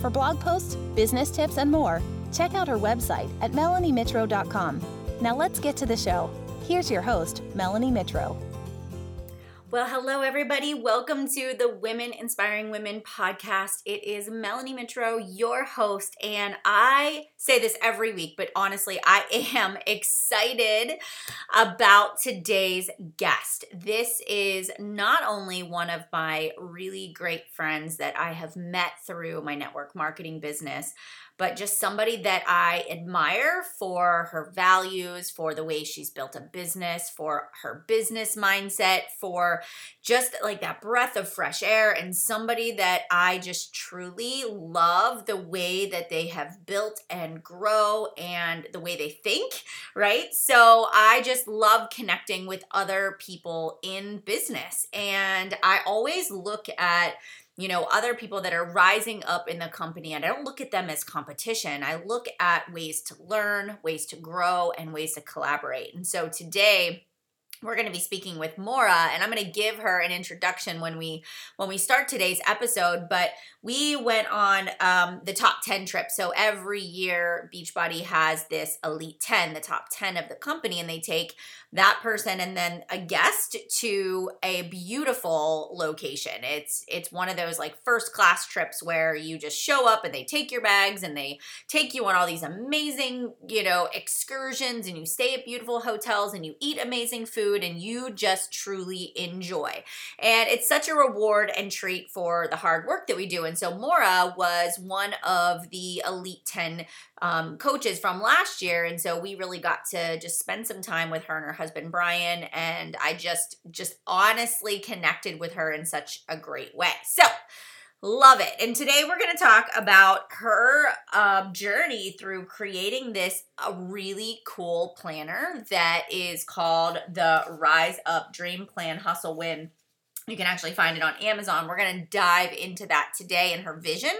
For blog posts, business tips, and more, check out her website at melaniemitro.com. Now let's get to the show. Here's your host, Melanie Mitro. Well, hello, everybody. Welcome to the Women Inspiring Women podcast. It is Melanie Mitro, your host, and I say this every week, but honestly, I am excited about today's guest. This is not only one of my really great friends that I have met through my network marketing business, but just somebody that I admire for her values, for the way she's built a business, for her business mindset, for just like that breath of fresh air, and somebody that I just truly love the way that they have built and grow and the way they think, right? So I just love connecting with other people in business. And I always look at you know, other people that are rising up in the company. And I don't look at them as competition. I look at ways to learn, ways to grow, and ways to collaborate. And so today, we're going to be speaking with Moira and I'm going to give her an introduction when we when we start today's episode but we went on um, the top 10 trip. So every year Beachbody has this elite 10 the top 10 of the company and they take that person and then a guest to a beautiful location. It's it's one of those like first class trips where you just show up and they take your bags and they take you on all these amazing you know excursions and you stay at beautiful hotels and you eat amazing food food and you just truly enjoy. And it's such a reward and treat for the hard work that we do. And so Moira was one of the Elite 10 um, coaches from last year. And so we really got to just spend some time with her and her husband, Brian. And I just, just honestly connected with her in such a great way. So, Love it. And today we're going to talk about her uh, journey through creating this a really cool planner that is called the Rise Up Dream Plan Hustle Win. You can actually find it on Amazon. We're going to dive into that today and her vision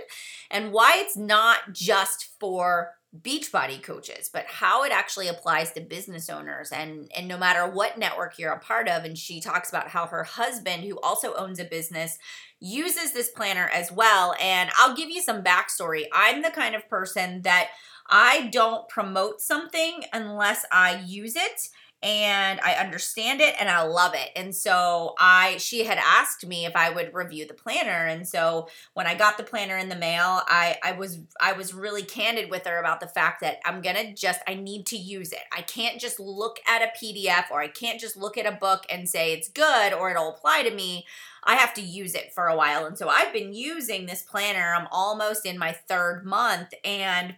and why it's not just for Beachbody coaches, but how it actually applies to business owners and and no matter what network you're a part of and she talks about how her husband who also owns a business uses this planner as well and I'll give you some backstory. I'm the kind of person that I don't promote something unless I use it and I understand it and I love it. And so I she had asked me if I would review the planner and so when I got the planner in the mail, I I was I was really candid with her about the fact that I'm going to just I need to use it. I can't just look at a PDF or I can't just look at a book and say it's good or it'll apply to me. I have to use it for a while. And so I've been using this planner. I'm almost in my third month and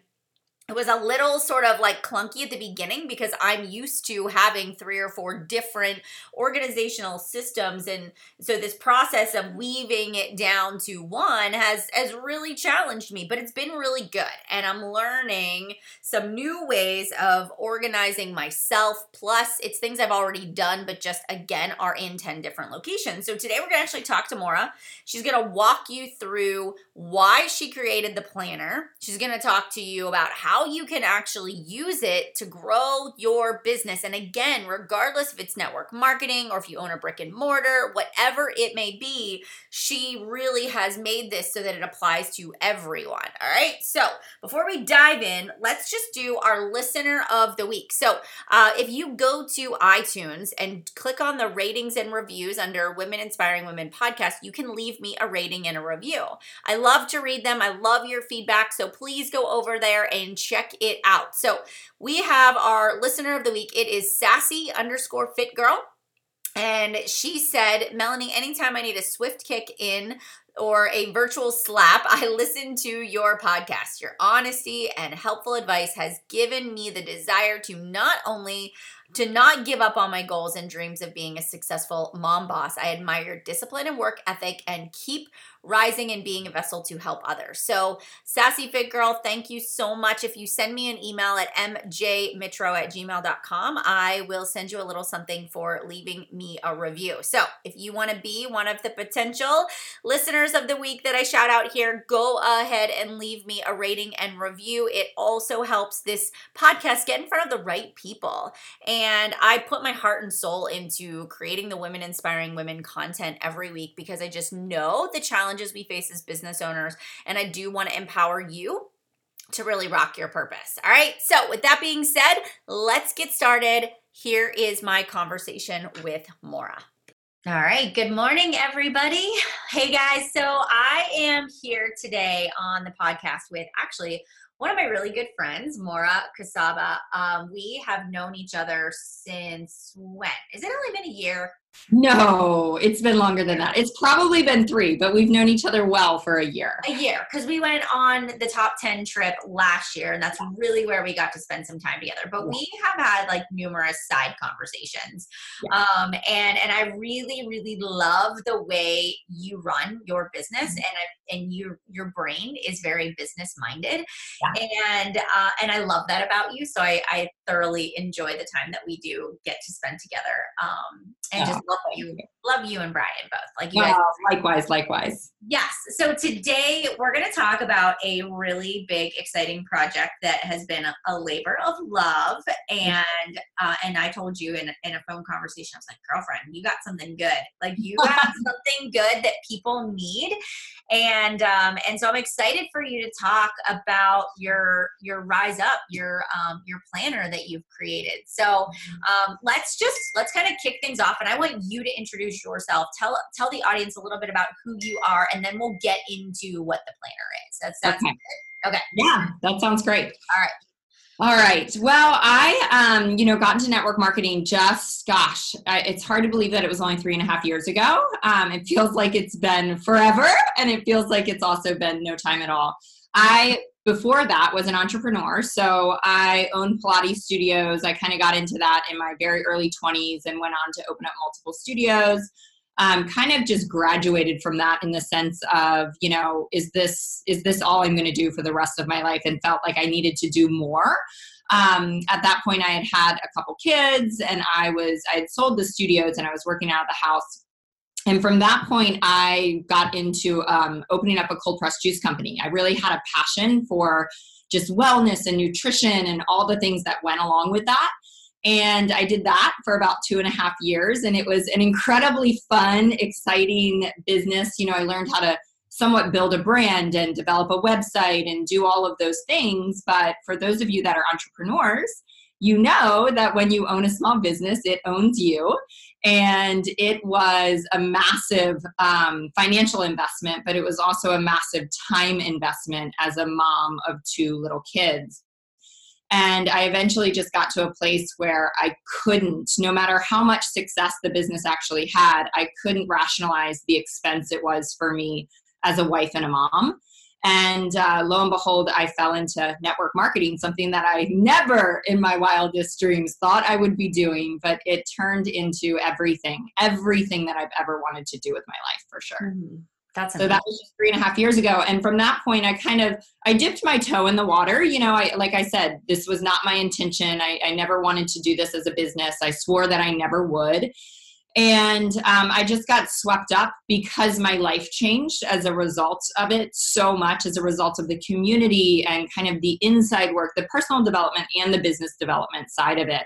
it was a little sort of like clunky at the beginning because I'm used to having three or four different organizational systems and so this process of weaving it down to one has has really challenged me but it's been really good and I'm learning some new ways of organizing myself plus it's things I've already done but just again are in 10 different locations. So today we're going to actually talk to Moira. She's going to walk you through why she created the planner. She's going to talk to you about how how you can actually use it to grow your business. And again, regardless if it's network marketing or if you own a brick and mortar, whatever it may be, she really has made this so that it applies to everyone. All right. So before we dive in, let's just do our listener of the week. So uh, if you go to iTunes and click on the ratings and reviews under Women Inspiring Women podcast, you can leave me a rating and a review. I love to read them. I love your feedback. So please go over there and check it out. So we have our listener of the week. It is sassy underscore fit girl. And she said, Melanie, anytime I need a swift kick in or a virtual slap, I listen to your podcast. Your honesty and helpful advice has given me the desire to not only to not give up on my goals and dreams of being a successful mom boss. I admire discipline and work ethic and keep rising and being a vessel to help others. So, Sassy Fit Girl, thank you so much. If you send me an email at mjmitro at gmail.com, I will send you a little something for leaving me a review. So, if you want to be one of the potential listeners of the week that I shout out here, go ahead and leave me a rating and review. It also helps this podcast get in front of the right people. And I put my heart and soul into creating the Women Inspiring Women content every week because I just know the challenges we face as business owners. And I do want to empower you to really rock your purpose. All right. So, with that being said, let's get started. Here is my conversation with Moira. All right. Good morning, everybody. Hey, guys. So, I am here today on the podcast with actually one of my really good friends, Moira Kucaba. Um, we have known each other since when? Is it only been a year? No, it's been longer than that. It's probably been three, but we've known each other well for a year. A year, because we went on the top 10 trip last year, and that's really where we got to spend some time together. But we have had like numerous side conversations. Yeah. Um, and and I really, really love the way you run your business mm-hmm. and I, and your your brain is very business minded. Yeah. And uh, and I love that about you. So I, I thoroughly enjoy the time that we do get to spend together. Um, and just love you, love you and Brian both. Like you guys. likewise, likewise. Yes. So today we're going to talk about a really big, exciting project that has been a, a labor of love. And uh, and I told you in in a phone conversation, I was like, girlfriend, you got something good. Like you got something good that people need. And um, and so I'm excited for you to talk about your your rise up, your um, your planner that you've created. So mm-hmm. um, let's just let's kind of kick things off and I want you to introduce yourself. Tell tell the audience a little bit about who you are, and then we'll get into what the planner is. That's that's okay. Good. Okay. Yeah, that sounds great. All right. All right. Well, I, um, you know, got into network marketing just, gosh, I, it's hard to believe that it was only three and a half years ago. Um, it feels like it's been forever, and it feels like it's also been no time at all. I before that was an entrepreneur so i owned pilates studios i kind of got into that in my very early 20s and went on to open up multiple studios um, kind of just graduated from that in the sense of you know is this is this all i'm going to do for the rest of my life? And felt like i needed to do more. Um, at that point i had had a couple kids and i was i had sold the studios and i was working out of the house. And from that point i got into um, opening up a cold press juice company. I really had a passion for just wellness and nutrition and all the things that went along with that and i did that for about two and a half years and it was an incredibly fun exciting business you know i learned how to somewhat build a brand and develop a website and do all of those things but for those of you that are entrepreneurs you know that when you own a small business, it owns you. And it was a massive um, financial investment, but it was also a massive time investment as a mom of two little kids. And I eventually just got to a place where I couldn't, no matter how much success the business actually had, I couldn't rationalize the expense it was for me as a wife and a mom. And uh, lo and behold, I fell into network marketing, something that I never in my wildest dreams thought I would be doing, but it turned into everything, everything that I've ever wanted to do with my life for sure. Mm-hmm. That's so that was just three and a half years ago. And from that point, I kind of, I dipped my toe in the water. You know, I, like I said, this was not my intention. I, I never wanted to do this as a business. I swore that I never would and um, i just got swept up because my life changed as a result of it so much as a result of the community and kind of the inside work the personal development and the business development side of it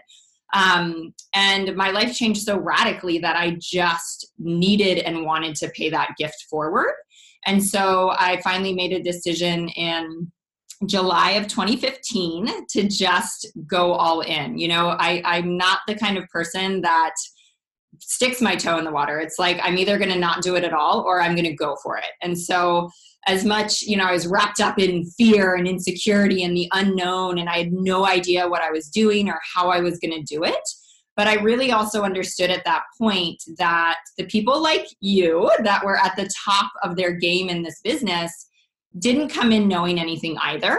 um, and my life changed so radically that i just needed and wanted to pay that gift forward and so i finally made a decision in July of 2015 to just go all in. You know, I, I'm not the kind of person that sticks my toe in the water. It's like I'm either going to not do it at all or I'm going to go for it. And so, as much, you know, I was wrapped up in fear and insecurity and the unknown, and I had no idea what I was doing or how I was going to do it. But I really also understood at that point that the people like you that were at the top of their game in this business didn't come in knowing anything either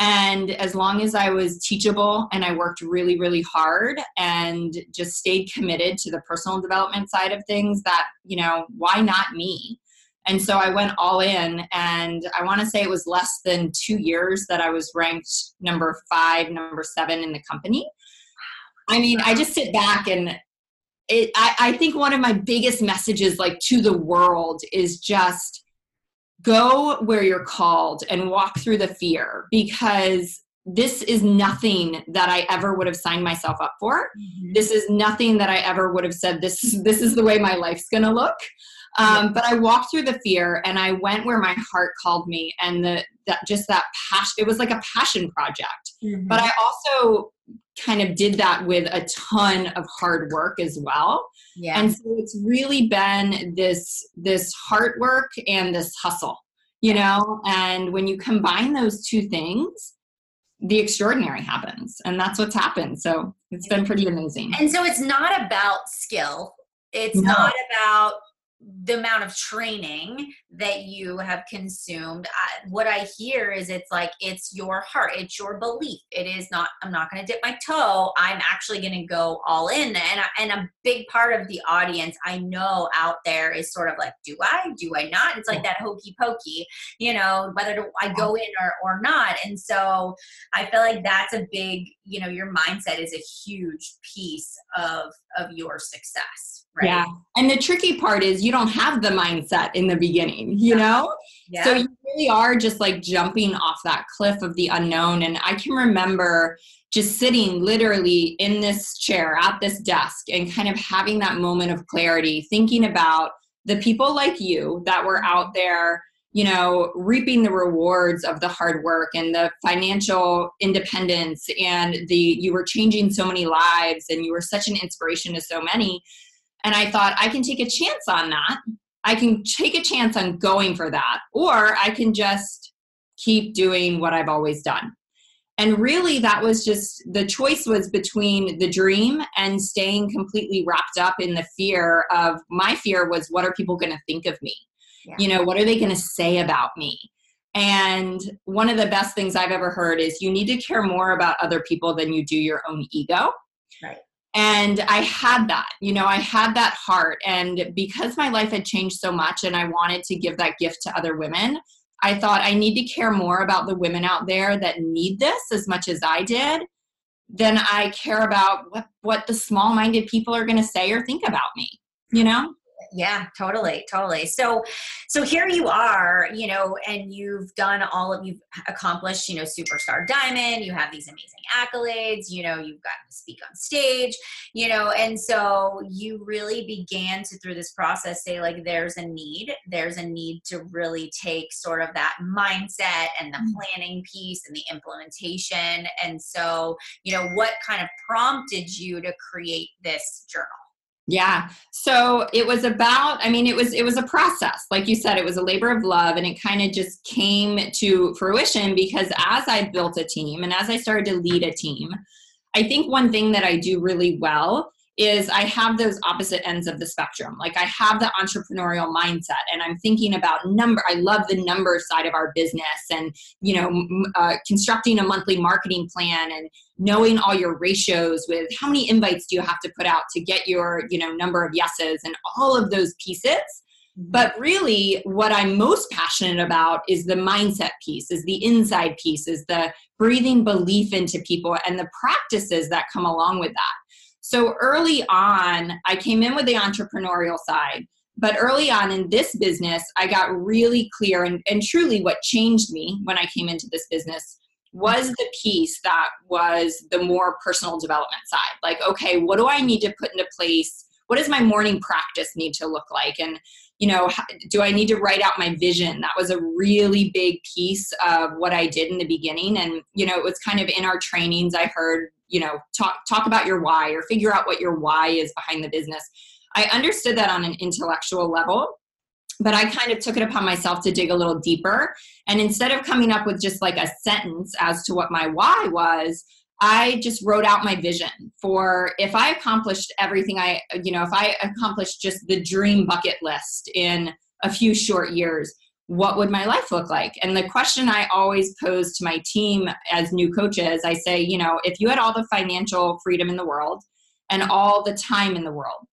And as long as I was teachable and I worked really, really hard and just stayed committed to the personal development side of things, that, you know, why not me? And so I went all in, and I want to say it was less than two years that I was ranked number five, number seven in the company. I mean, I just sit back and it, I, I think one of my biggest messages, like to the world, is just go where you're called and walk through the fear because this is nothing that I ever would have signed myself up for. Mm-hmm. This is nothing that I ever would have said this this is the way my life's going to look. Um, but I walked through the fear and I went where my heart called me, and the that just that passion. It was like a passion project. Mm-hmm. But I also kind of did that with a ton of hard work as well. Yeah. And so it's really been this this hard work and this hustle, you know. And when you combine those two things, the extraordinary happens, and that's what's happened. So it's been pretty amazing. And so it's not about skill. It's no. not about the amount of training that you have consumed I, what i hear is it's like it's your heart it's your belief. It is not i'm not going to dip my toe i'm actually going to go all in. And and a big part of the audience i know out there is sort of like do i? Do i not? It's like that hokey pokey you know whether i go in or or not. And so i feel like that's a big you know your mindset is a huge piece of of your success Right? Yeah. And the tricky part is you don't have the mindset in the beginning, you know? Yeah. So you really are just like jumping off that cliff of the unknown. And I can remember just sitting literally in this chair at this desk and kind of having that moment of clarity, thinking about the people like you that were out there you know reaping the rewards of the hard work and the financial independence and the you were changing so many lives and you were such an inspiration to so many and I thought, I can take a chance on that. I can take a chance on going for that, or I can just keep doing what I've always done. And really, that was just the choice was between the dream and staying completely wrapped up in the fear of my fear was, what are people going to think of me? Yeah. You know, what are they going to say about me? And one of the best things I've ever heard is you need to care more about other people than you do your own ego. Right and i had that you know i had that heart. And because my life had changed so much and i wanted to give that gift to other women i thought i need to care more about the women out there that need this as much as i did than i care about what what the small minded people are going to say or think about me you know yeah totally totally. So so here you are you know and you've done all of you've accomplished you know superstar diamond you have these amazing accolades you know you've gotten to speak on stage you know and so you really began to through this process say like there's a need there's a need to really take sort of that mindset and the mm. planning piece and the implementation. And so you know what kind of prompted you to create this journal yeah. So it was about I mean it was it was a process. Like you said it was a labor of love and it kind of just came to fruition because as I built a team and as I started to lead a team, I think one thing that I do really well is I have those opposite ends of the spectrum. Like I have the entrepreneurial mindset and I'm thinking about number. I love the number side of our business and, you know, uh, constructing a monthly marketing plan and knowing all your ratios with how many invites do you have to put out to get your, you know, number of yeses and all of those pieces. Mm-hmm. But really, what I'm most passionate about is the mindset piece, is the inside piece, is the breathing belief into people and the practices that come along with that. So early on, I came in with the entrepreneurial side. But early on in this business, I got really clear and, and truly what changed me when I came into this business was the piece that was the more personal development side. Like, okay, what do I need to put into place? What does my morning practice need to look like? And, you know, do I need to write out my vision? That was a really big piece of what I did in the beginning. And, you know, it was kind of in our trainings, I heard you know talk talk about your why or figure out what your why is behind the business. I understood that on an intellectual level but i kind of took it upon myself to dig a little deeper. And instead of coming up with just like a sentence as to what my why was i just wrote out my vision for if i accomplished everything i you know if i accomplished just the dream bucket list in a few short years what would my life look like? And the question I always pose to my team as new coaches, I say, you know, if you had all the financial freedom in the world and all the time in the world,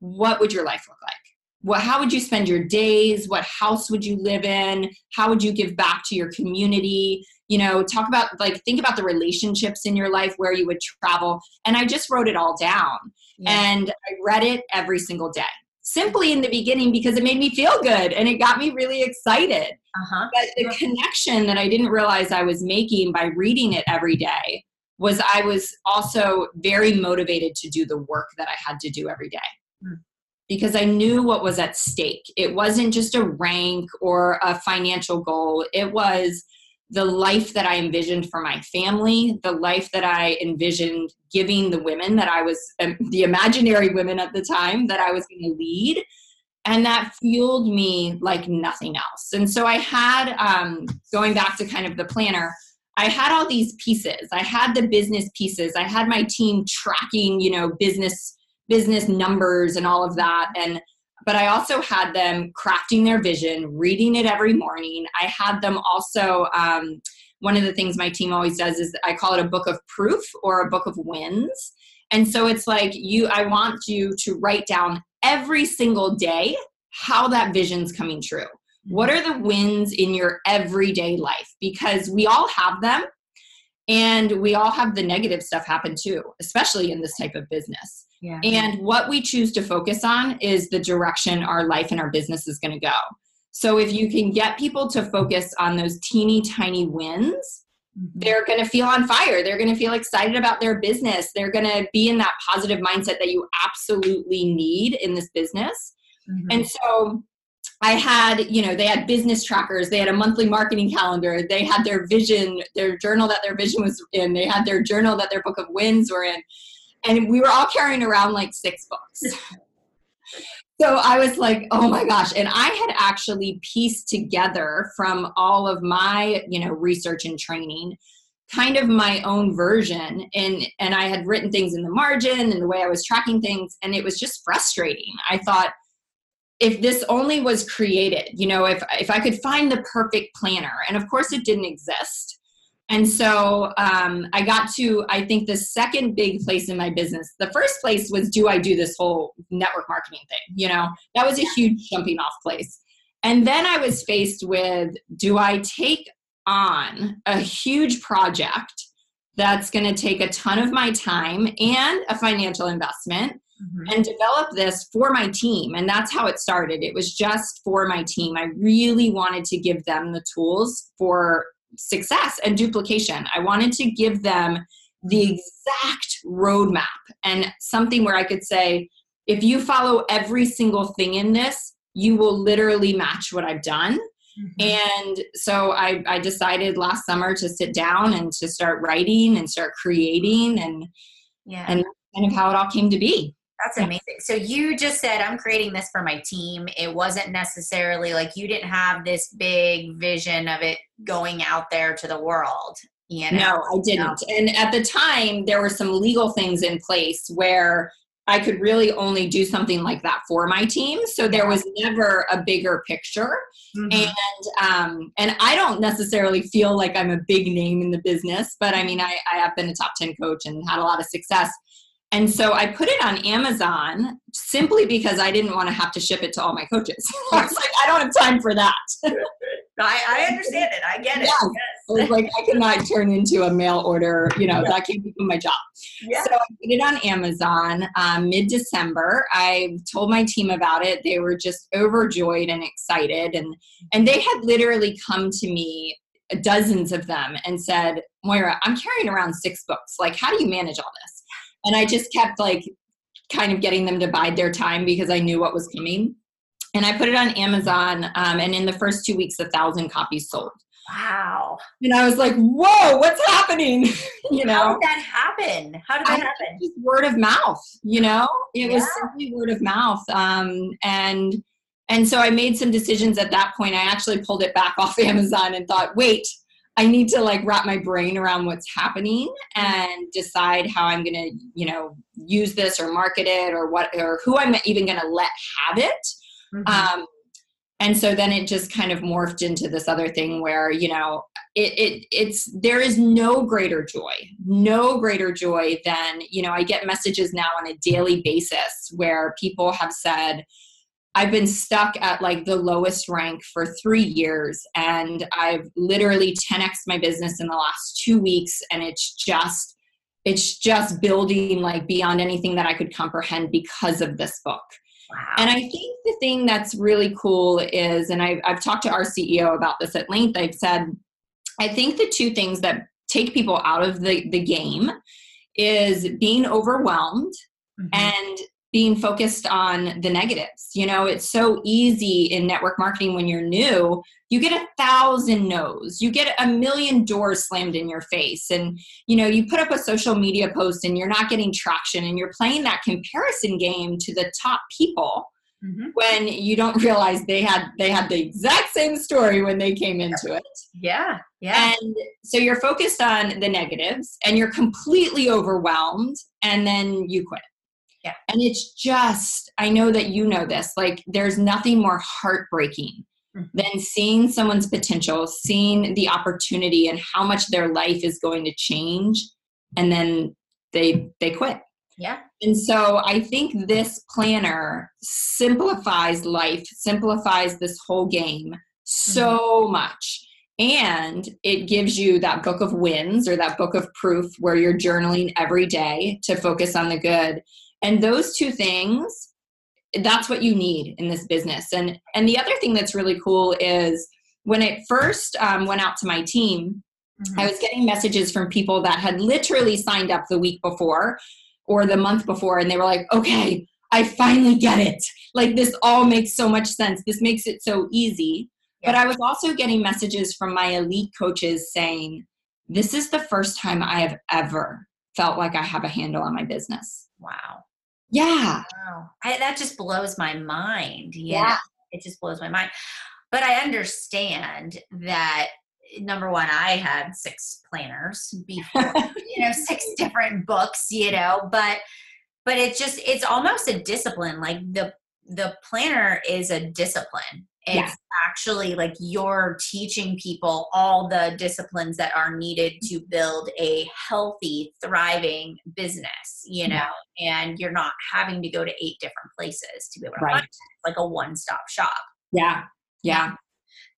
what would your life look like? What, how would you spend your days? What house would you live in? How would you give back to your community? You know, talk about like think about the relationships in your life where you would travel. And I just wrote it all down. Yeah. And I read it every single day simply in the beginning because it made me feel good and it got me really excited. Uh-huh. But the connection that I didn't realize I was making by reading it every day was I was also very motivated to do the work that I had to do every day. Mm. Because I knew what was at stake. It wasn't just a rank or a financial goal. It was the life that I envisioned for my family, the life that I envisioned giving the women that I was, um, the imaginary women at the time that I was going to lead. And that fueled me like nothing else. And so I had, um, going back to kind of the planner, I had all these pieces. I had the business pieces. I had my team tracking, you know, business business numbers and all of that. And but I also had them crafting their vision, reading it every morning. I had them also, um, one of the things my team always does is I call it a book of proof or a book of wins. And so it's like you, I want you to write down every single day how that vision's coming true. What are the wins in your everyday life? Because we all have them and we all have the negative stuff happen too, especially in this type of business. Yeah. And what we choose to focus on is the direction our life and our business is going to go. So if you can get people to focus on those teeny tiny wins, mm-hmm. they're going to feel on fire. They're going to feel excited about their business. They're going to be in that positive mindset that you absolutely need in this business. Mm-hmm. And so I had, you know, they had business trackers, they had a monthly marketing calendar, they had their vision, their journal that their vision was in, they had their journal that their book of wins were in and we were all carrying around like six books. so I was like, oh my gosh. And I had actually pieced together from all of my, you know, research and training kind of my own version and and I had written things in the margin and the way I was tracking things and it was just frustrating. I thought if this only was created, you know, if if I could find the perfect planner and of course it didn't exist and so um, I got to, I think, the second big place in my business. The first place was, do I do this whole network marketing thing? You know, that was a huge jumping off place. And then I was faced with, do I take on a huge project that's going to take a ton of my time and a financial investment? Mm-hmm. and develop this for my team. And that's how it started. It was just for my team. I really wanted to give them the tools for success and duplication. I wanted to give them the exact roadmap and something where I could say, if you follow every single thing in this, you will literally match what I've done. Mm-hmm. And so I, I decided last summer to sit down and to start writing and start creating and yeah. and kind of how it all came to be. That's amazing. So you just said I'm creating this for my team. It wasn't necessarily like you didn't have this big vision of it going out there to the world. You know? No, I didn't. No. And at the time, there were some legal things in place where I could really only do something like that for my team. So there was never a bigger picture. Mm-hmm. And um, and I don't necessarily feel like I'm a big name in the business, but I mean I, I have been a top 10 coach and had a lot of success. And so I put it on Amazon simply because I didn't want to have to ship it to all my coaches. I was like, I don't have time for that. I, I understand it. I get it. Yes. yes. I was like, I cannot turn into a mail order. You know, yeah. that can't become my job. Yeah. So I put it on Amazon um, mid December. I told my team about it. They were just overjoyed and excited, and and they had literally come to me dozens of them and said, Moira, I'm carrying around six books. Like, how do you manage all this? And I just kept like kind of getting them to bide their time because I knew what was coming. And I put it on Amazon, um, and in the first two weeks, a thousand copies sold. Wow! And I was like, "Whoa, what's happening?" you know, how did that happen? How did that I happen? Just word of mouth. You know, it yeah. was simply word of mouth. Um, and and so I made some decisions at that point. I actually pulled it back off Amazon and thought, "Wait, I need to like wrap my brain around what's happening and decide how I'm going to, you know, use this or market it or what or who I'm even going to let have it. Mm-hmm. Um, and so then it just kind of morphed into this other thing where you know it, it it's there is no greater joy no greater joy than you know i get messages now on a daily basis where people have said I've been stuck at like the lowest rank for three years, and I've literally 10x my business in the last two weeks, and it's just it's just building like beyond anything that I could comprehend because of this book. Wow. And I think the thing that's really cool is, and I've, I've talked to our CEO about this at length, I've said, I think the two things that take people out of the, the game is being overwhelmed mm-hmm. and being focused on the negatives. You know, it's so easy in network marketing when you're new. You get a thousand no's, you get a million doors slammed in your face. And, you know, you put up a social media post and you're not getting traction and you're playing that comparison game to the top people. Mm-hmm. when you don't realize they had they had the exact same story when they came into it yeah yeah and so you're focused on the negatives and you're completely overwhelmed and then you quit yeah. And it's just, I know that you know this, like there's nothing more heartbreaking mm-hmm. than seeing someone's potential, seeing the opportunity and how much their life is going to change and then they they quit. Yeah. And so I think this planner simplifies life, simplifies this whole game so mm-hmm. much. And it gives you that book of wins or that book of proof where you're journaling every day to focus on the good. And those two things, that's what you need in this business. And and the other thing that's really cool is when it first um, went out to my team, mm-hmm. I was getting messages from people that had literally signed up the week before or the month before, and they were like, "Okay, I finally get it. Like this all makes so much sense. This makes it so easy." Yeah. But I was also getting messages from my elite coaches saying, "This is the first time I have ever felt like I have a handle on my business." Wow. Yeah. Wow. I, that just blows my mind. Yeah. yeah. It just blows my mind. But I understand that number one, I had six planners before, you know, six different books, you know, but but it's just it's almost a discipline. Like the the planner is a discipline it's yeah. actually like you're teaching people all the disciplines that are needed to build a healthy thriving business you know yeah. and you're not having to go to eight different places to be able to right. find it. like a one-stop shop yeah yeah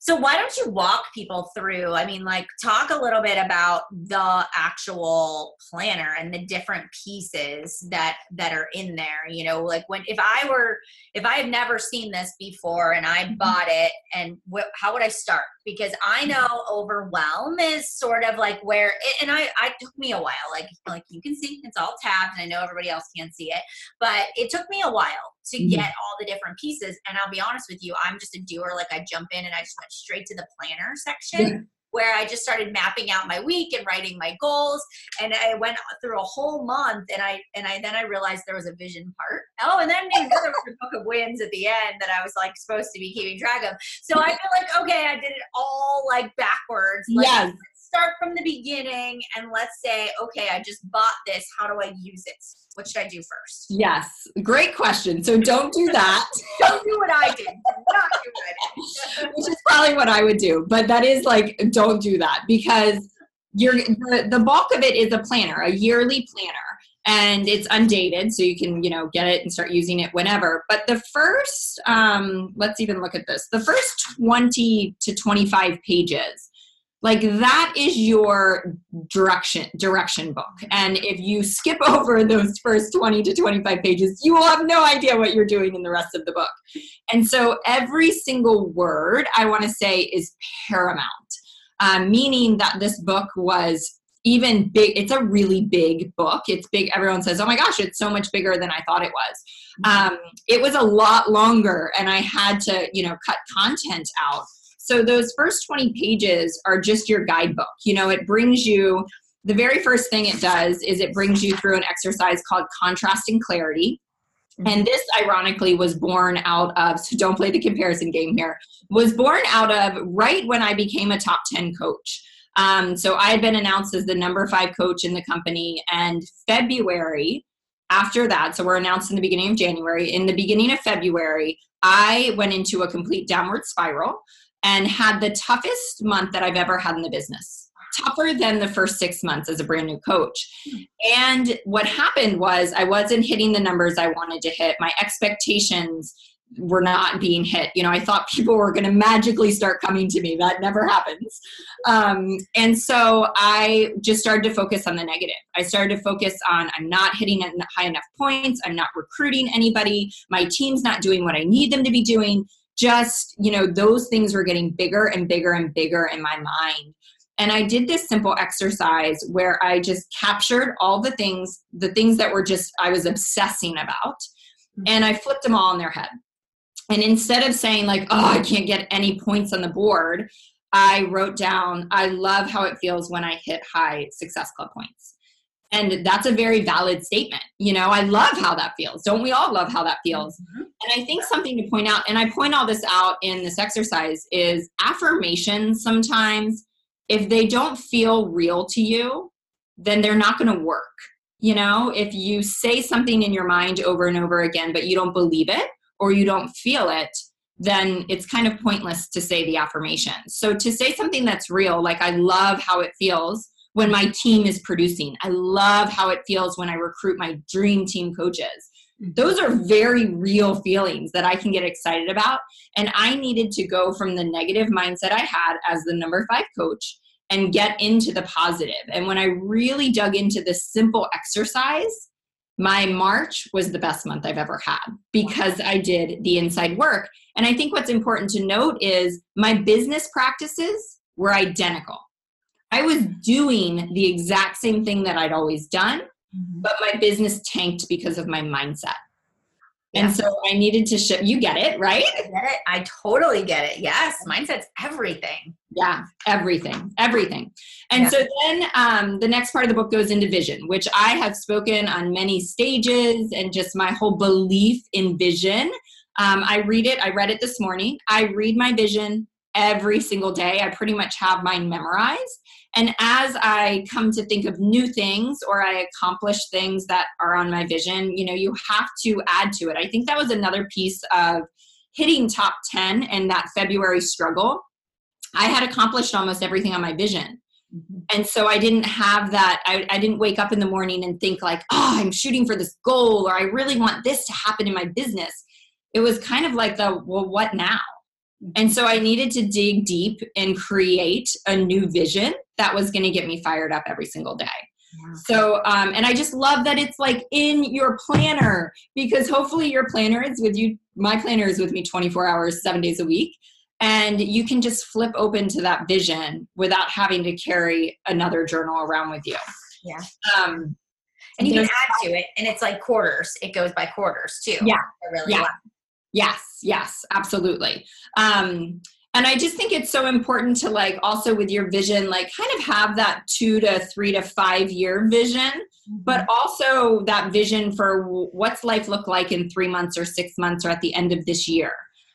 so why don't you walk people through? I mean, like talk a little bit about the actual planner and the different pieces that that are in there. You know, like when if I were if I had never seen this before and I mm-hmm. bought it, and wh- how would I start? Because I know overwhelm is sort of like where, and I I took me a while. Like like you can see, it's all tabbed, and I know everybody else can't see it, but it took me a while to mm-hmm. get all the different pieces. And I'll be honest with you, I'm just a doer. Like I jump in and I just went straight to the planner section. Where I just started mapping out my week and writing my goals, and I went through a whole month, and I and I then I realized there was a vision part. Oh, and then there was a book of wins at the end that I was like supposed to be keeping track of. So I feel like okay, I did it all like backwards. Like, yes start from the beginning and let's say, okay, I just bought this. How do I use it? What should I do first? Yes, great question. So don't do that. don't do what I did. not do what I did. Which is probably what I would do, but that is like don't do that because you're the, the bulk of it is a planner, a yearly planner and it's undated so you can you know get it and start using it whenever but the first um, let's even look at this the first 20 to 25 pages like that is your direction direction book. And if you skip over those first 20 to 25 pages you will have no idea what you're doing in the rest of the book. And so every single word i want to say is paramount. Um, meaning that this book was even big it's a really big book. It's big everyone says oh my gosh it's so much bigger than i thought it was. Um, it was a lot longer and i had to you know cut content out so those first 20 pages are just your guidebook. You know, it brings you the very first thing it does is it brings you through an exercise called contrast and clarity. Mm-hmm. And this, ironically, was born out of, so don't play the comparison game here, was born out of right when I became a top 10 coach. Um, so I had been announced as the number five coach in the company, and February after that, so we're announced in the beginning of January. In the beginning of February, I went into a complete downward spiral and had the toughest month that I've ever had in the business. Tougher than the first six months as a brand new coach. And what happened was I wasn't hitting the numbers I wanted to hit. My expectations were not being hit. You know, I thought people were going to magically start coming to me. That never happens. Um, and so I just started to focus on the negative. I started to focus on I'm not hitting high enough points. I'm not recruiting anybody. My team's not doing what I need them to be doing. Just, you know, those things were getting bigger and bigger and bigger in my mind. And I did this simple exercise where I just captured all the things, the things that were just, I was obsessing about, mm-hmm. and I flipped them all on their head. And instead of saying, like, oh, I can't get any points on the board, I wrote down, I love how it feels when I hit high success club points. And that's a very valid statement. You know, I love how that feels. Don't we all love how that feels? Mm-hmm. And I think something to point out, and I point all this out in this exercise, is affirmations sometimes, if they don't feel real to you, then they're not going to work. You know, if you say something in your mind over and over again, but you don't believe it, or you don't feel it, then it's kind of pointless to say the affirmation. So to say something that's real, like I love how it feels when my team is producing. I love how it feels when I recruit my dream team coaches. Mm-hmm. Those are very real feelings that I can get excited about. And I needed to go from the negative mindset I had as the number five coach and get into the positive. And when I really dug into this simple exercise, my March was the best month I've ever had because I did the inside work. And I think what's important to note is my business practices were identical. I was doing the exact same thing that I'd always done, mm-hmm. but my business tanked because of my mindset. Yeah. And so I needed to show you get it, right? I get it. I totally get it. Yes. Mindset's everything. Yeah, everything. Everything. And yeah. so then um, the next part of the book goes into vision, which I have spoken on many stages and just my whole belief in vision. Um, I read it, I read it this morning. I read my vision every single day. I pretty much have mine memorized. And as I come to think of new things or I accomplish things that are on my vision, you know, you have to add to it. I think that was another piece of hitting top 10 and that February struggle. I had accomplished almost everything on my vision. Mm-hmm. And so I didn't have that. I, I didn't wake up in the morning and think, like, oh, I'm shooting for this goal or I really want this to happen in my business. It was kind of like the, well, what now? And so I needed to dig deep and create a new vision that was going to get me fired up every single day. Yeah. So, um, and I just love that it's like in your planner because hopefully your planner is with you. My planner is with me 24 hours, seven days a week. And you can just flip open to that vision without having to carry another journal around with you. Yeah. Um, and you can add to it, and it's like quarters. It goes by quarters too. Yeah. Really yeah. Yes, yes, absolutely. Um, and I just think it's so important to like also with your vision, like kind of have that two to three to five year vision, mm-hmm. but also that vision for what's life look like in three months or six months or at the end of this year,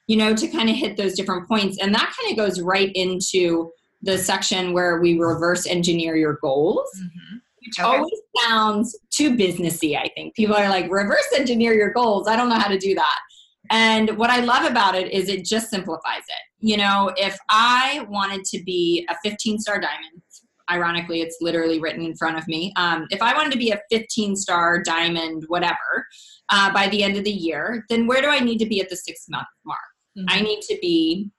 you know, to kind of hit those different points. And that kind of goes right into the section where we reverse engineer your goals. Mm-hmm. Which okay. always sounds too businessy, I think. People are like, reverse engineer your goals. I don't know how to do that and what I love about it is it just simplifies it. You know, if I wanted to be a 15 star diamond, ironically, it's literally written in front of me. Um, if I wanted to be a 15 star diamond, whatever, uh, by the end of the year, then where do I need to be at the six month mark? Mm-hmm. I need to be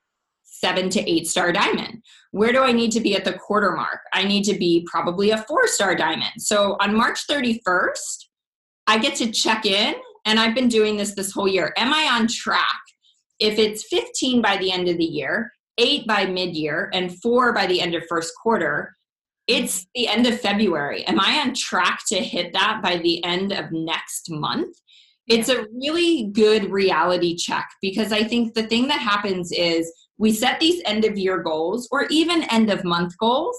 seven to eight star diamond. Where do I need to be at the quarter mark? I need to be probably a four star diamond. So on March 31st, I get to check in and I've been doing this this whole year. Am I on track? If it's 15 by the end of the year, eight by mid year, and four by the end of first quarter, it's the end of February. Am I on track to hit that by the end of next month? It's a really good reality check because I think the thing that happens is we set these end of year goals or even end of month goals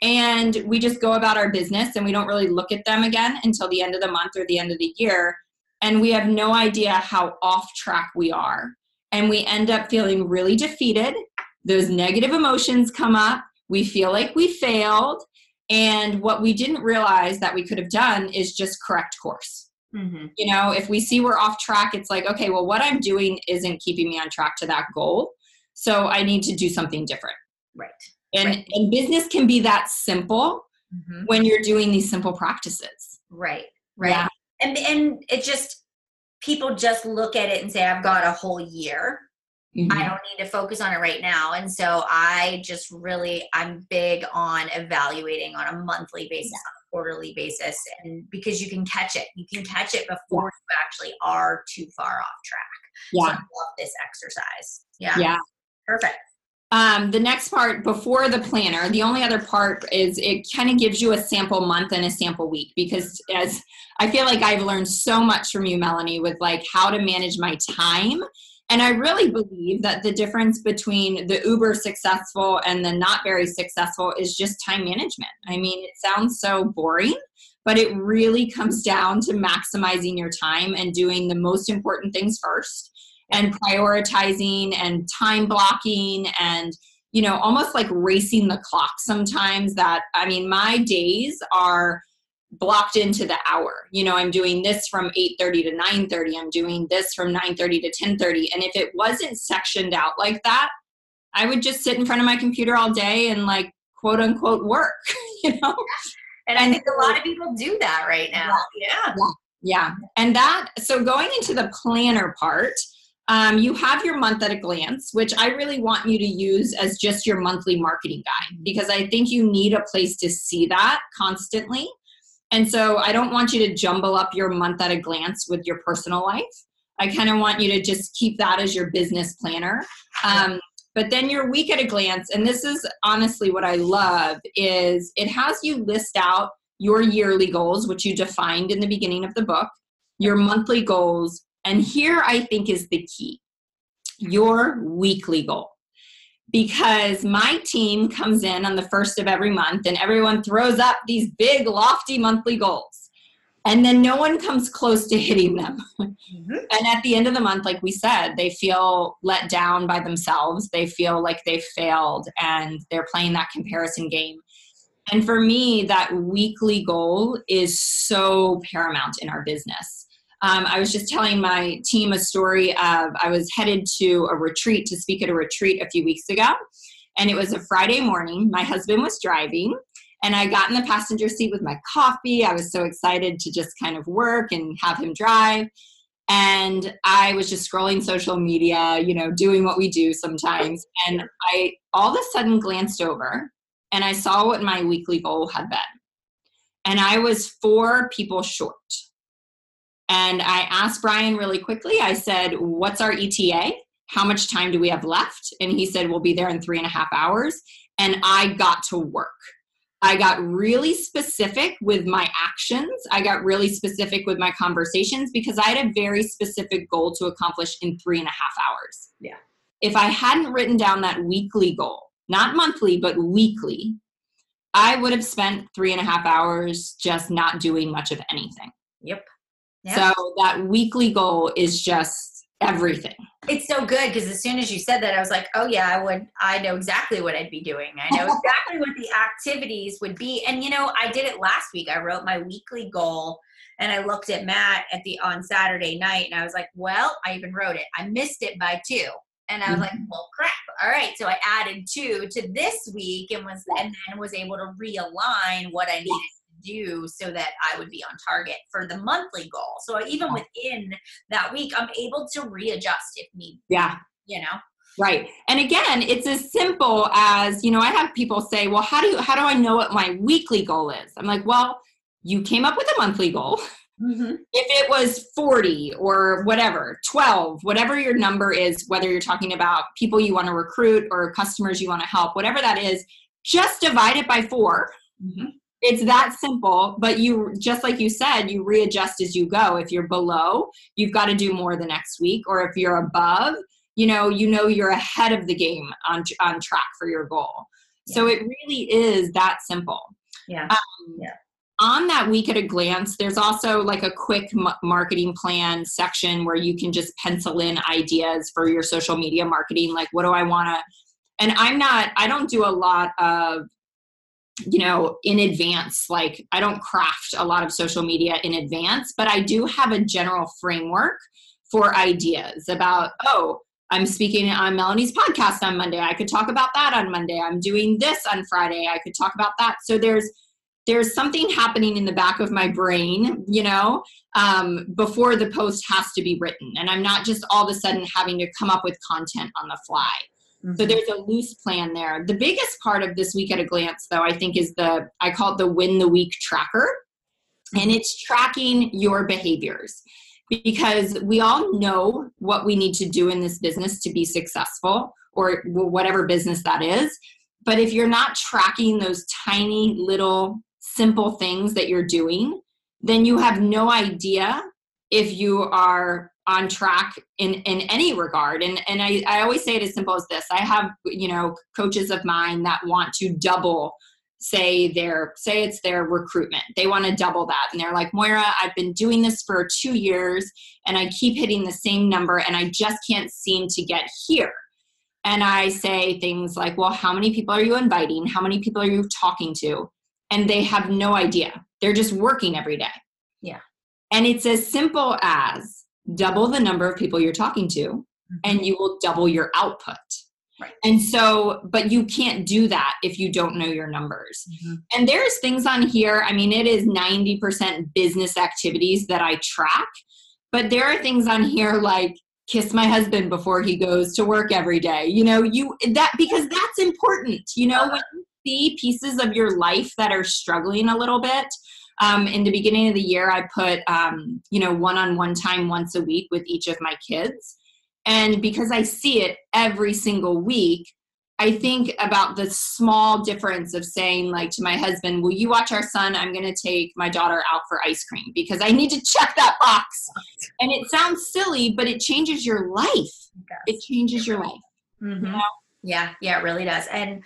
and we just go about our business and we don't really look at them again until the end of the month or the end of the year and we have no idea how off track we are. And we end up feeling really defeated. Those negative emotions come up. We feel like we failed. And what we didn't realize that we could have done is just correct course. Mm-hmm. You know, if we see we're off track, it's like, okay, well, what I'm doing isn't keeping me on track to that goal. So I need to do something different. Right. And, Right. and business can be that simple Mhm. when you're doing these simple practices. Right. Right. Yeah. And and it just people just look at it and say, I've got a whole year. Mhm. I don't need to focus on it right now. And so I just really I'm big on evaluating on a monthly basis, on a quarterly basis. And because you can catch it. You can catch it before you actually are too far off track. So I Yeah. love this exercise. Yeah. Yeah. Perfect. Um, the next part before the planner, the only other part is it kind of gives you a sample month and a sample week because as I feel like I've learned so much from you, Melanie, with like how to manage my time. And I really believe that the difference between the uber successful and the not very successful is just time management. I mean, it sounds so boring, but it really comes down to maximizing your time and doing the most important things first and prioritizing and time blocking and you know almost like racing the clock sometimes that i mean my days are blocked into the hour you know i'm doing this from 8.30 to 9.30 i'm doing this from 9.30 to 10.30 and if it wasn't sectioned out like that i would just sit in front of my computer all day and like quote unquote work you know And I think a lot of people do that right now. Yeah. Yeah. And that, so going into the planner part, um, you have your month at a glance, which I really want you to use as just your monthly marketing guide because I think you need a place to see that constantly. And so I don't want you to jumble up your month at a glance with your personal life. I kind of want you to just keep that as your business planner. Um, but then your week at a glance, and this is honestly what I love, is it has you list out your yearly goals, which you defined in the beginning of the book, your monthly goals, and here I think is the key your weekly goal. Because my team comes in on the first of every month and everyone throws up these big, lofty monthly goals. And then no one comes close to hitting them. Mhm. And at the end of the month, like we said, they feel let down by themselves. They feel like they failed and they're playing that comparison game. And for me, that weekly goal is so paramount in our business. Um, I was just telling my team a story of I was headed to a retreat to speak at a retreat a few weeks ago. And it was a Friday morning. My husband was driving, and I got in the passenger seat with my coffee. I was so excited to just kind of work and have him drive. And I was just scrolling social media, you know, doing what we do sometimes. And I all of a sudden glanced over and I saw what my weekly goal had been. And I was four people short. And I asked Brian really quickly, I said, What's our ETA? How much time do we have left? And he said, We'll be there in three and a half hours. And I got to work. I got really specific with my actions. I got really specific with my conversations because I had a very specific goal to accomplish in three and a half hours. Yeah. If I hadn't written down that weekly goal, not monthly, but weekly, I would have spent three and a half hours just not doing much of anything. Yep. Yeah. So that weekly goal is just everything. It's so good because as soon as you said that, I was like, oh yeah, I would, I know exactly what I'd be doing. I know exactly what the activities would be. And you know, I did it last week. I wrote my weekly goal and I looked at Matt at the on Saturday night and I was like, well, I even wrote it. I missed it by two. And I was like, mm-hmm. well, crap. All right. So I added two to this week and was and then was able to realign what I needed do so that I would be on target for the monthly goal. So even within that week, I'm able to readjust if need, Yeah. you know. Right. And again, it's as simple as, you know, I have people say, "Well, how do you how do I know what my weekly goal is?" I'm like, "Well, you came up with a monthly goal. Mm-hmm. If it was 40 or whatever, 12, whatever your number is, whether you're talking about people you want to recruit or customers you want to help, whatever that is, just divide it by 4 Mm-hmm. It's that simple but you just like you said you readjust as you go if you're below you've got to do more the next week or if you're above you know you know you're ahead of the game on on track for your goal so it really is that simple Yeah. um, Yeah. on that week at a glance there's also like a quick m- marketing plan section where you can just pencil in ideas for your social media marketing like what do i want to and i'm not i don't do a lot of you know, in advance. Like I don't craft a lot of social media in advance, but I do have a general framework for ideas about, oh, I'm speaking on Melanie's podcast on Monday. I could talk about that on Monday. I'm doing this on Friday. I could talk about that. So there's there's something happening in the back of my brain, you know, um, before the post has to be written. And I'm not just all of a sudden having to come up with content on the fly. Mm-hmm. So there's a loose plan there. The biggest part of this week at a glance, though, I think is the, I call it the win the week tracker. And it's tracking your behaviors because we all know what we need to do in this business to be successful or whatever business that is. But if you're not tracking those tiny little simple things that you're doing, then you have no idea if you are on track in in any regard. And and I, I always say it as simple as this. I have you know coaches of mine that want to double say their say it's their recruitment. They want to double that. And they're like moira i've been doing this for two years and i keep hitting the same number and i just can't seem to get here. And i say things like well how many people are you inviting? How many people are you talking to? And they have no idea. They're just working every day. Yeah. And it's as simple as double the number of people you're talking to mm-hmm. and you will double your output. Right. And so, but you can't do that if you don't know your numbers. Mm-hmm. And there's things on here, I mean, it is 90% business activities that I track, but there are things on here like kiss my husband before he goes to work every day. You know, you that because that's important. You know, when you see pieces of your life that are struggling a little bit, um, in the beginning of the year, I put, um, you know, one on one time once a week with each of my kids. And because I see it every single week, I think about the small difference of saying, like, to my husband, Will you watch our son? I'm going to take my daughter out for ice cream because I need to check that box. And it sounds silly, but it changes your life. It, it changes your life. Mm-hmm. You know? Yeah, yeah, it really does. And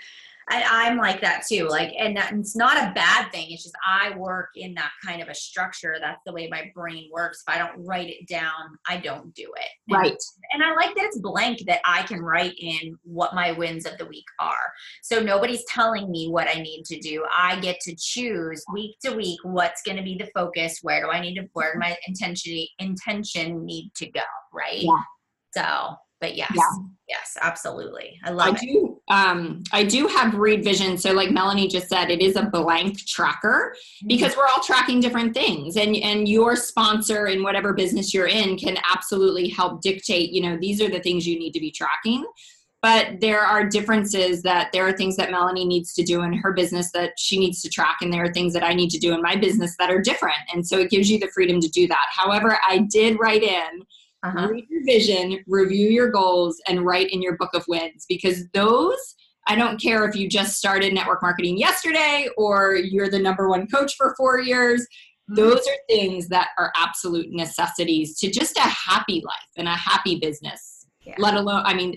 and I'm like that too. Like, and it's not a bad thing. It's just I work in that kind of a structure. That's the way my brain works. If I don't write it down, I don't do it. Right. And, and I like that it's blank that I can write in what my wins of the week are. So nobody's telling me what I need to do. I get to choose week to week what's going to be the focus. Where do I need to? Where my intention intention need to go? Right. Yeah. So but yes yeah. yes absolutely i love I it do, um, I do have read vision. So like melanie just said it is a blank tracker mm-hmm. because we're all tracking different things and and your sponsor in whatever business you're in can absolutely help dictate you know these are the things you need to be tracking. But there are differences that there are things that melanie needs to do in her business that she needs to track and there are things that i need to do in my business that are different. And so it gives you the freedom to do that. However i did write in uh-huh. read your vision, review your goals, and write in your book of wins because those. I don't care if you just started network marketing yesterday or you're the number one coach for four years. Mm-hmm. Those are things that are absolute necessities to just a happy life and a happy business, yeah. let alone, I mean,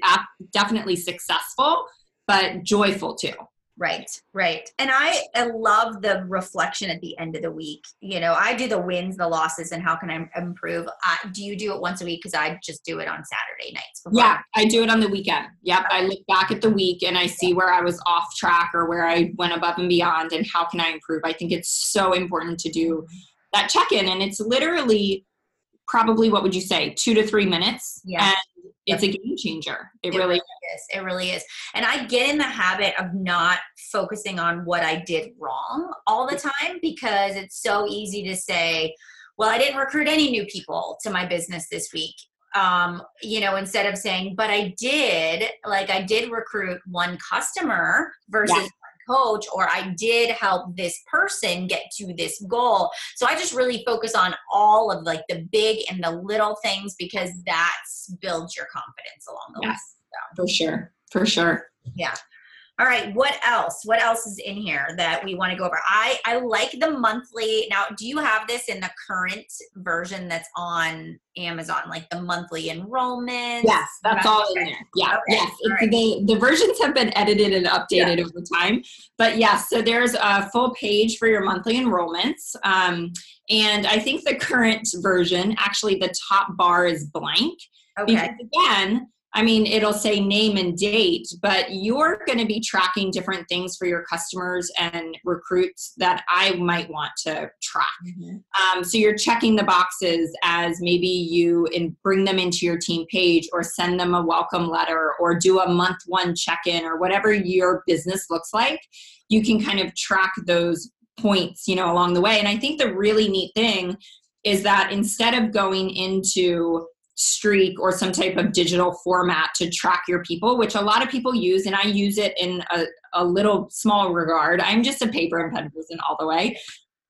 definitely successful, but joyful too. Right, right. And I, I love the reflection at the end of the week. You know, I do the wins, the losses, and how can I improve. I, do you do it once a week? Because I just do it on Saturday nights. Yeah, I do it on the weekend. Yep. I look back at the week and I see where I was off track or where I went above and beyond and how can I improve. I think it's so important to do mm-hmm. that check in. And it's literally probably, what would you say, two to three minutes. Yeah. And it's a game changer. It, it really, really is. It really is. And I get in the habit of not focusing on what I did wrong all the time because it's so easy to say, well, I didn't recruit any new people to my business this week. Um, you know, instead of saying, but I did, like I did recruit one customer versus yeah coach or I did help this person get to this goal. So I just really focus on all of like the big and the little things because that builds your confidence along the yes, way. So. For sure. For sure. Yeah. All right, what else? What else is in here that we want to go over? I I like the monthly. Now, do you have this in the current version that's on Amazon, like the monthly enrollment? Yes, that's all in there. Yeah, okay. yes. Right. The the versions have been edited and updated yeah. over time, but yes. So there's a full page for your monthly enrollments, um, and I think the current version, actually, the top bar is blank. Okay. Because again I mean, it'll say name and date, but you're going to be tracking different things for your customers and recruits that I might want to track. Mm-hmm. Um, so you're checking the boxes as maybe you in, bring them into your team page or send them a welcome letter or do a month one check in or whatever your business looks like. You can kind of track those points, you know, along the way. And I think the really neat thing is that instead of going into streak or some type of digital format to track your people which a lot of people use and i use it in a, a little small regard. I'm just a paper and pen person all the way.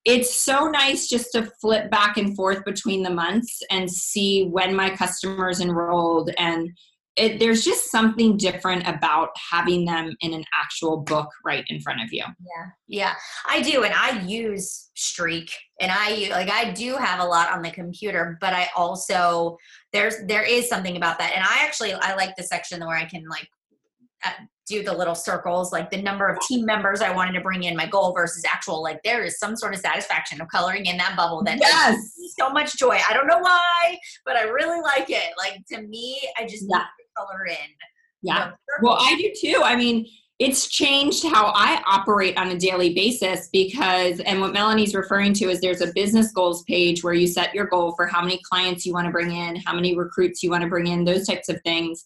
It's so nice just to flip back and forth between the months and see when my customers enrolled and it, there's just something different about having them in an actual book right in front of you. Yeah, yeah, I do, and I use Streak, and I like I do have a lot on the computer, but I also there's there is something about that, and I actually I like the section where I can like uh, do the little circles, like the number of team members I wanted to bring in, my goal versus actual. Like there is some sort of satisfaction of coloring in that bubble that yes. so much joy. I don't know why, but I really like it. Like to me, I just yeah color in. Yeah. You know, well, I do too. I mean, it's changed how I operate on a daily basis because, and what Melanie's referring to is there's a business goals page where you set your goal for how many clients you want to bring in, how many recruits you want to bring in, those types of things.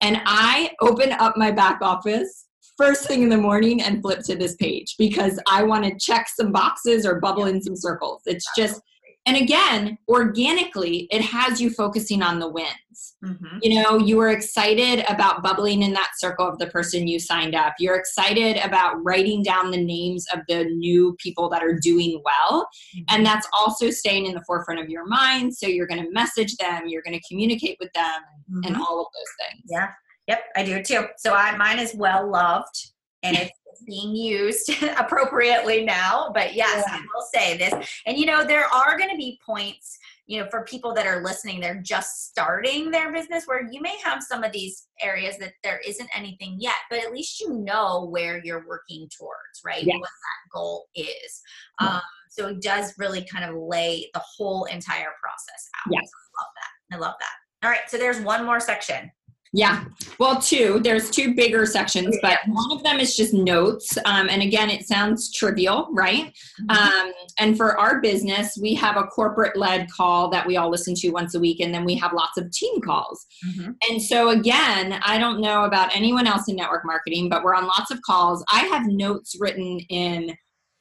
And I open up my back office first thing in the morning and flip to this page because I want to check some boxes or bubble in some circles. It's just, and again organically it has you focusing on the wins mm-hmm. you know you are excited about bubbling in that circle of the person you signed up you're excited about writing down the names of the new people that are doing well mm-hmm. and that's also staying in the forefront of your mind so you're going to message them you're going to communicate with them mm-hmm. and all of those things yeah yep i do too so I, mine is well loved and it's being used appropriately now. But yes, yeah. I will say this. And you know, there are going to be points, you know, for people that are listening, they're just starting their business where you may have some of these areas that there isn't anything yet, but at least you know where you're working towards, right? Yes. What that goal is. Um, so it does really kind of lay the whole entire process out. Yes. I love that. I love that. All right, so there's one more section. Yeah. Well, two. There's two bigger sections, but one of them is just notes. Um, and again, it sounds trivial, right? Mm-hmm. Um, and for our business, we have a corporate led call that we all listen to once a week, and then we have lots of team calls. Mm-hmm. And so, again, I don't know about anyone else in network marketing, but we're on lots of calls. I have notes written in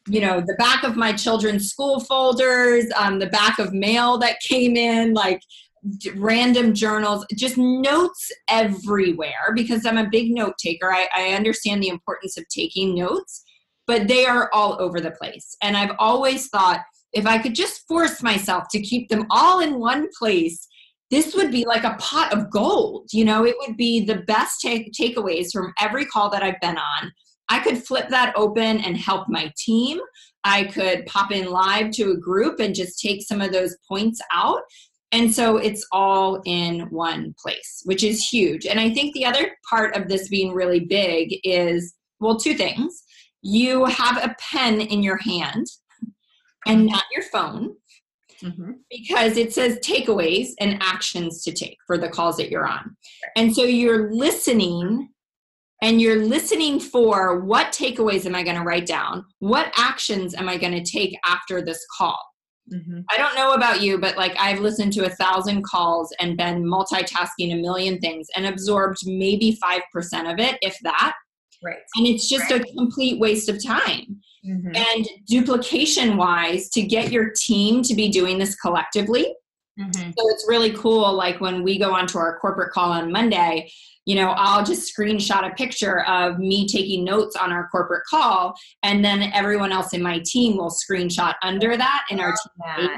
you know the back of my children's school folders um, the back of mail that came in like random journals, just notes everywhere because I'm a big note taker. I, I understand the importance of taking notes, but they are all over the place. And I've always thought if I could just force myself to keep them all in one place, this would be like a pot of gold. You know, it would be the best take- takeaways from every call that I've been on. I could flip that open and help my team. I could pop in live to a group and just take some of those points out. And so it's all in one place, which is huge. And I think the other part of this being really big is well, two things. You have a pen in your hand and not your phone mm-hmm. because it says takeaways and actions to take for the calls that you're on. And so you're listening and you're listening for what takeaways am I going to write down? What actions am I going to take after this call? Mm-hmm. I don't know about you, but like I've listened to a thousand calls and been multitasking a million things and absorbed maybe 5% of it, if that. Right. And it's just right. a complete waste of time. Mm-hmm. And duplication wise, to get your team to be doing this collectively. Mm-hmm. So it's really cool. Like when we go onto our corporate call on Monday, you know, I'll just screenshot a picture of me taking notes on our corporate call, and then everyone else in my team will screenshot under that in our team.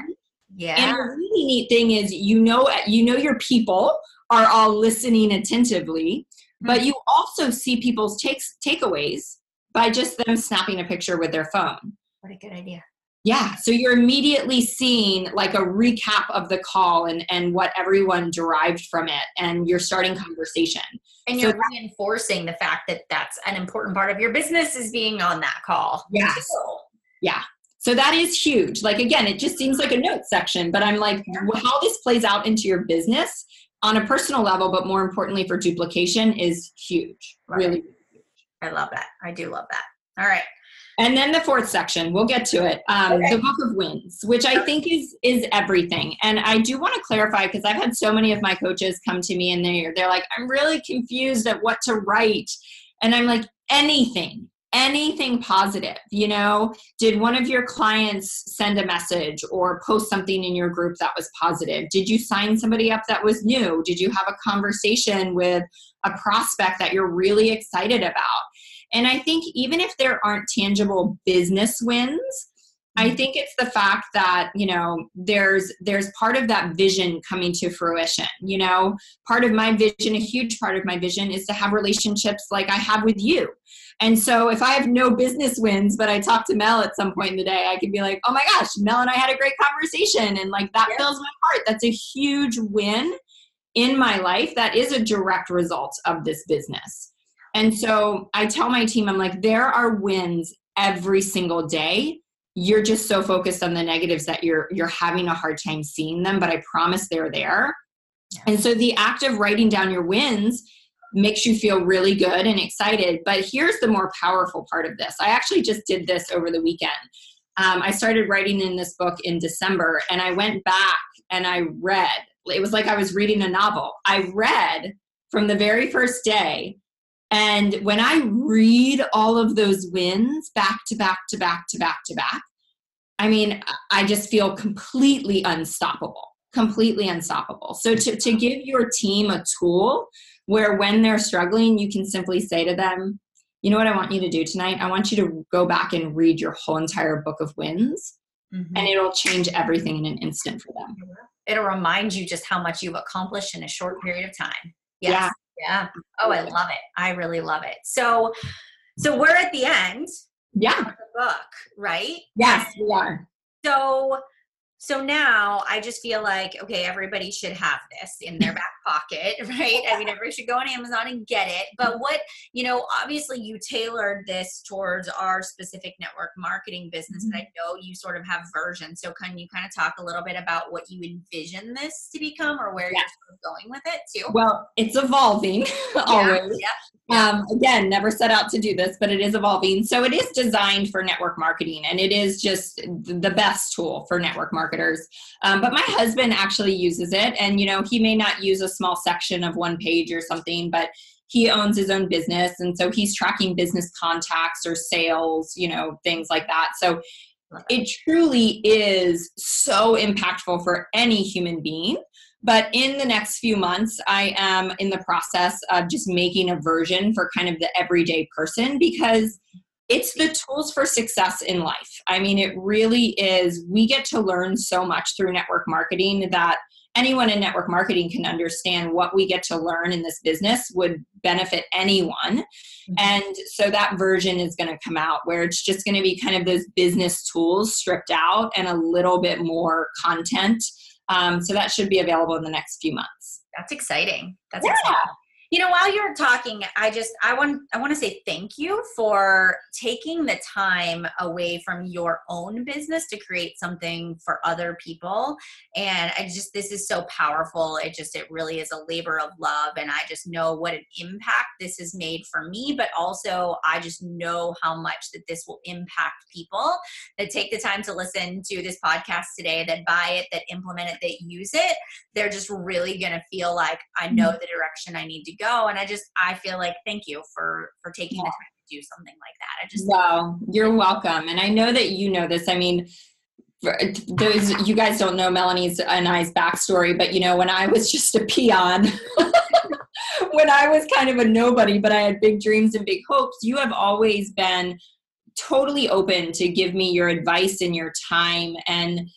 Yeah. And a really neat thing is, you know, you know your people are all listening attentively, mm-hmm. but you also see people's takes takeaways by just them snapping a picture with their phone. What a good idea. Yeah, so you're immediately seeing like a recap of the call and, and what everyone derived from it, and you're starting conversation. And you're so reinforcing the fact that that's an important part of your business is being on that call. Yes. Yeah. So that is huge. Like, again, it just seems like a note section, but I'm like, how this plays out into your business on a personal level, but more importantly for duplication is huge. Right. Really huge. I love that. I do love that. All right. And then the fourth section, we'll get to it. Um, okay. The book of wins, which I think is is everything. And I do want to clarify because I've had so many of my coaches come to me and they're they're like, I'm really confused at what to write, and I'm like, anything, anything positive. You know, did one of your clients send a message or post something in your group that was positive? Did you sign somebody up that was new? Did you have a conversation with a prospect that you're really excited about? And I think even if there aren't tangible business wins, I mm-hmm. think it's the fact that, you know, there's there's part of that vision coming to fruition. You know, part of my vision, a huge part of my vision is to have relationships like I have with you. And so if I have no business wins, but I talk to Mel at some point in the day, I can be like, oh my gosh, Mel and I had a great conversation. And like that yeah. fills my heart. That's a huge win in my life that is a direct result of this business. And so I tell my team, I'm like, there are wins every single day. You're just so focused on the negatives that you're you're having a hard time seeing them, but I promise they're there. Yeah. And so the act of writing down your wins makes you feel really good and excited. But here's the more powerful part of this. I actually just did this over the weekend. Um, I started writing in this book in December, and I went back and I read. It was like I was reading a novel. I read from the very first day and when I read all of those wins back to back to back to back to back, I mean, I just feel completely unstoppable, completely unstoppable. So to, to give your team a tool where when they're struggling, you can simply say to them, you know what I want you to do tonight? I want you to go back and read your whole entire book of wins, mm-hmm. and it'll change everything in an instant for them. It'll remind you just how much you've accomplished in a short period of time. Yes. Yeah. Yeah. Oh, I love it. I really love it. So, so we're at the end. Yeah. the book, right? Yes, we are. So, so now I just feel like, okay, everybody should have this in their back pocket, right? I mean, everybody should go on Amazon and get it. But what, you know, obviously you tailored this towards our specific network marketing business. Mm-hmm. And I know you sort of have versions. So can you kind of talk a little bit about what you envision this to become or where you're sort of going with it too? Well, it's evolving always. Yeah. Um, again, never set out to do this, but it is evolving. So it is designed for network marketing and it is just the best tool for network marketers. Um, but my husband actually uses it and, you know, he may not use a small section of one page or something, but he owns his own business. And so he's tracking business contacts or sales, you know, things like that. So it truly is so impactful for any human being. But in the next few months, I am in the process of just making a version for kind of the everyday person because it's the tools for success in life. I mean, it really is. We get to learn so much through network marketing that anyone in network marketing can understand what we get to learn in this business would benefit anyone. Mm-hmm. And so that version is going to come out where it's just going to be kind of those business tools stripped out and a little bit more content um, so that should be available in the next few months. That's exciting. That's yeah. exciting you know while you're talking i just i want i want to say thank you for taking the time away from your own business to create something for other people. And i just this is so powerful. It just it really is a labor of love and i just know what an impact this has made for me but also i just know how much that this will impact people that take the time to listen to this podcast today that buy it that implement it that use it. They're just really going to feel like i know mm-hmm. the direction i need to go and i just i feel like thank you for for taking yeah. the time to do something like that i just wow you're welcome and i know that you know this i mean uh, those you guys don't know melanie's and i's backstory but you know when i was just a peon when i was kind of a nobody but i had big dreams and big hopes you have always been totally open to give me your advice and your time and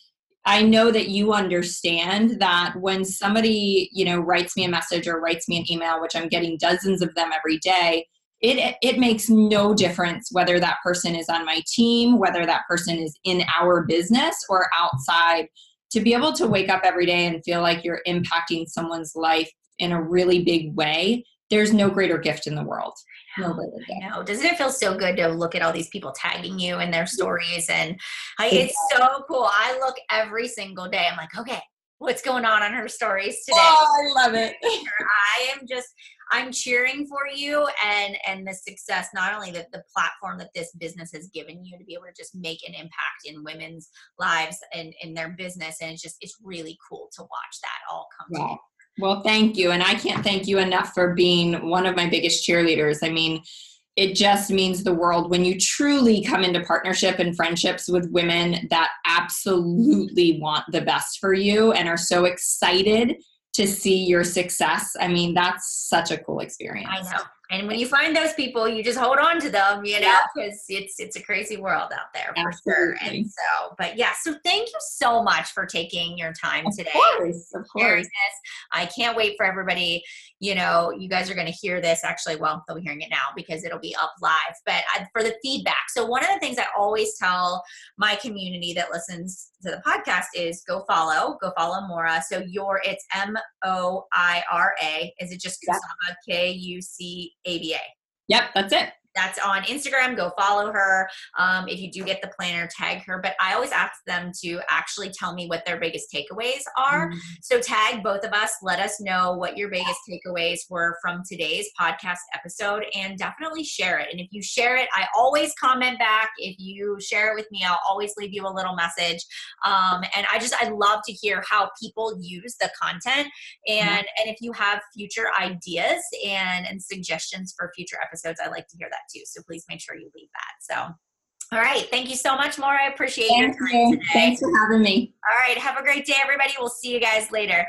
I know that you understand that when somebody, you know, writes me a message or writes me an email, which I'm getting dozens of them every day, it it makes no difference whether that person is on my team, whether that person is in our business or outside. To be able to wake up every day and feel like you're impacting someone's life in a really big way, there's no greater gift in the world. I know. Doesn't it feel so good to look at all these people tagging you in their stories? And I, it's so cool. I look every single day. I'm like, okay, what's going on on her stories today. Oh, I love it. I am just I'm cheering for you and and the success, not only that the platform that this business has given you to be able to just make an impact in women's lives and in their business. And it's just it's really cool to watch that all come yeah. together. Well, thank you. And I can't thank you enough for being one of my biggest cheerleaders. I mean, it just means the world when you truly come into partnership and friendships with women that absolutely want the best for you and are so excited to see your success. I mean, that's such a cool experience. I know. And when you find those people, you just hold on to them, you know, because yeah. it's it's a crazy world out there for Absolutely. sure. And so, but yeah, so thank you so much for taking your time of today. Course, of course. I can't wait for everybody. You know, you guys are going to hear this actually. Well, they'll be hearing it now because it'll be up live. But uh, for the feedback, so one of the things I always tell my community that listens to the podcast is go follow, go follow Moira. So your it's M O I R A. Is it just K U C ABA. Yep, that's it that's on Instagram. Go follow her. Um, if you do get the planner, tag her. But I always ask them to actually tell me what their biggest takeaways are. Mm-hmm. So tag both of us. Let us know what your biggest takeaways were from today's podcast episode and definitely share it. And if you share it, I always comment back. If you share it with me, I'll always leave you a little message. Um, and I just, I love to hear how people use the content. And, mm-hmm. and if you have future ideas and, and suggestions for future episodes, I like to hear that too. So please make sure you leave that. So, all right. Thank you so much, Moira. I appreciate Thank your time you. today. Thanks for having me. All right. Have a great day, everybody. We'll see you guys later.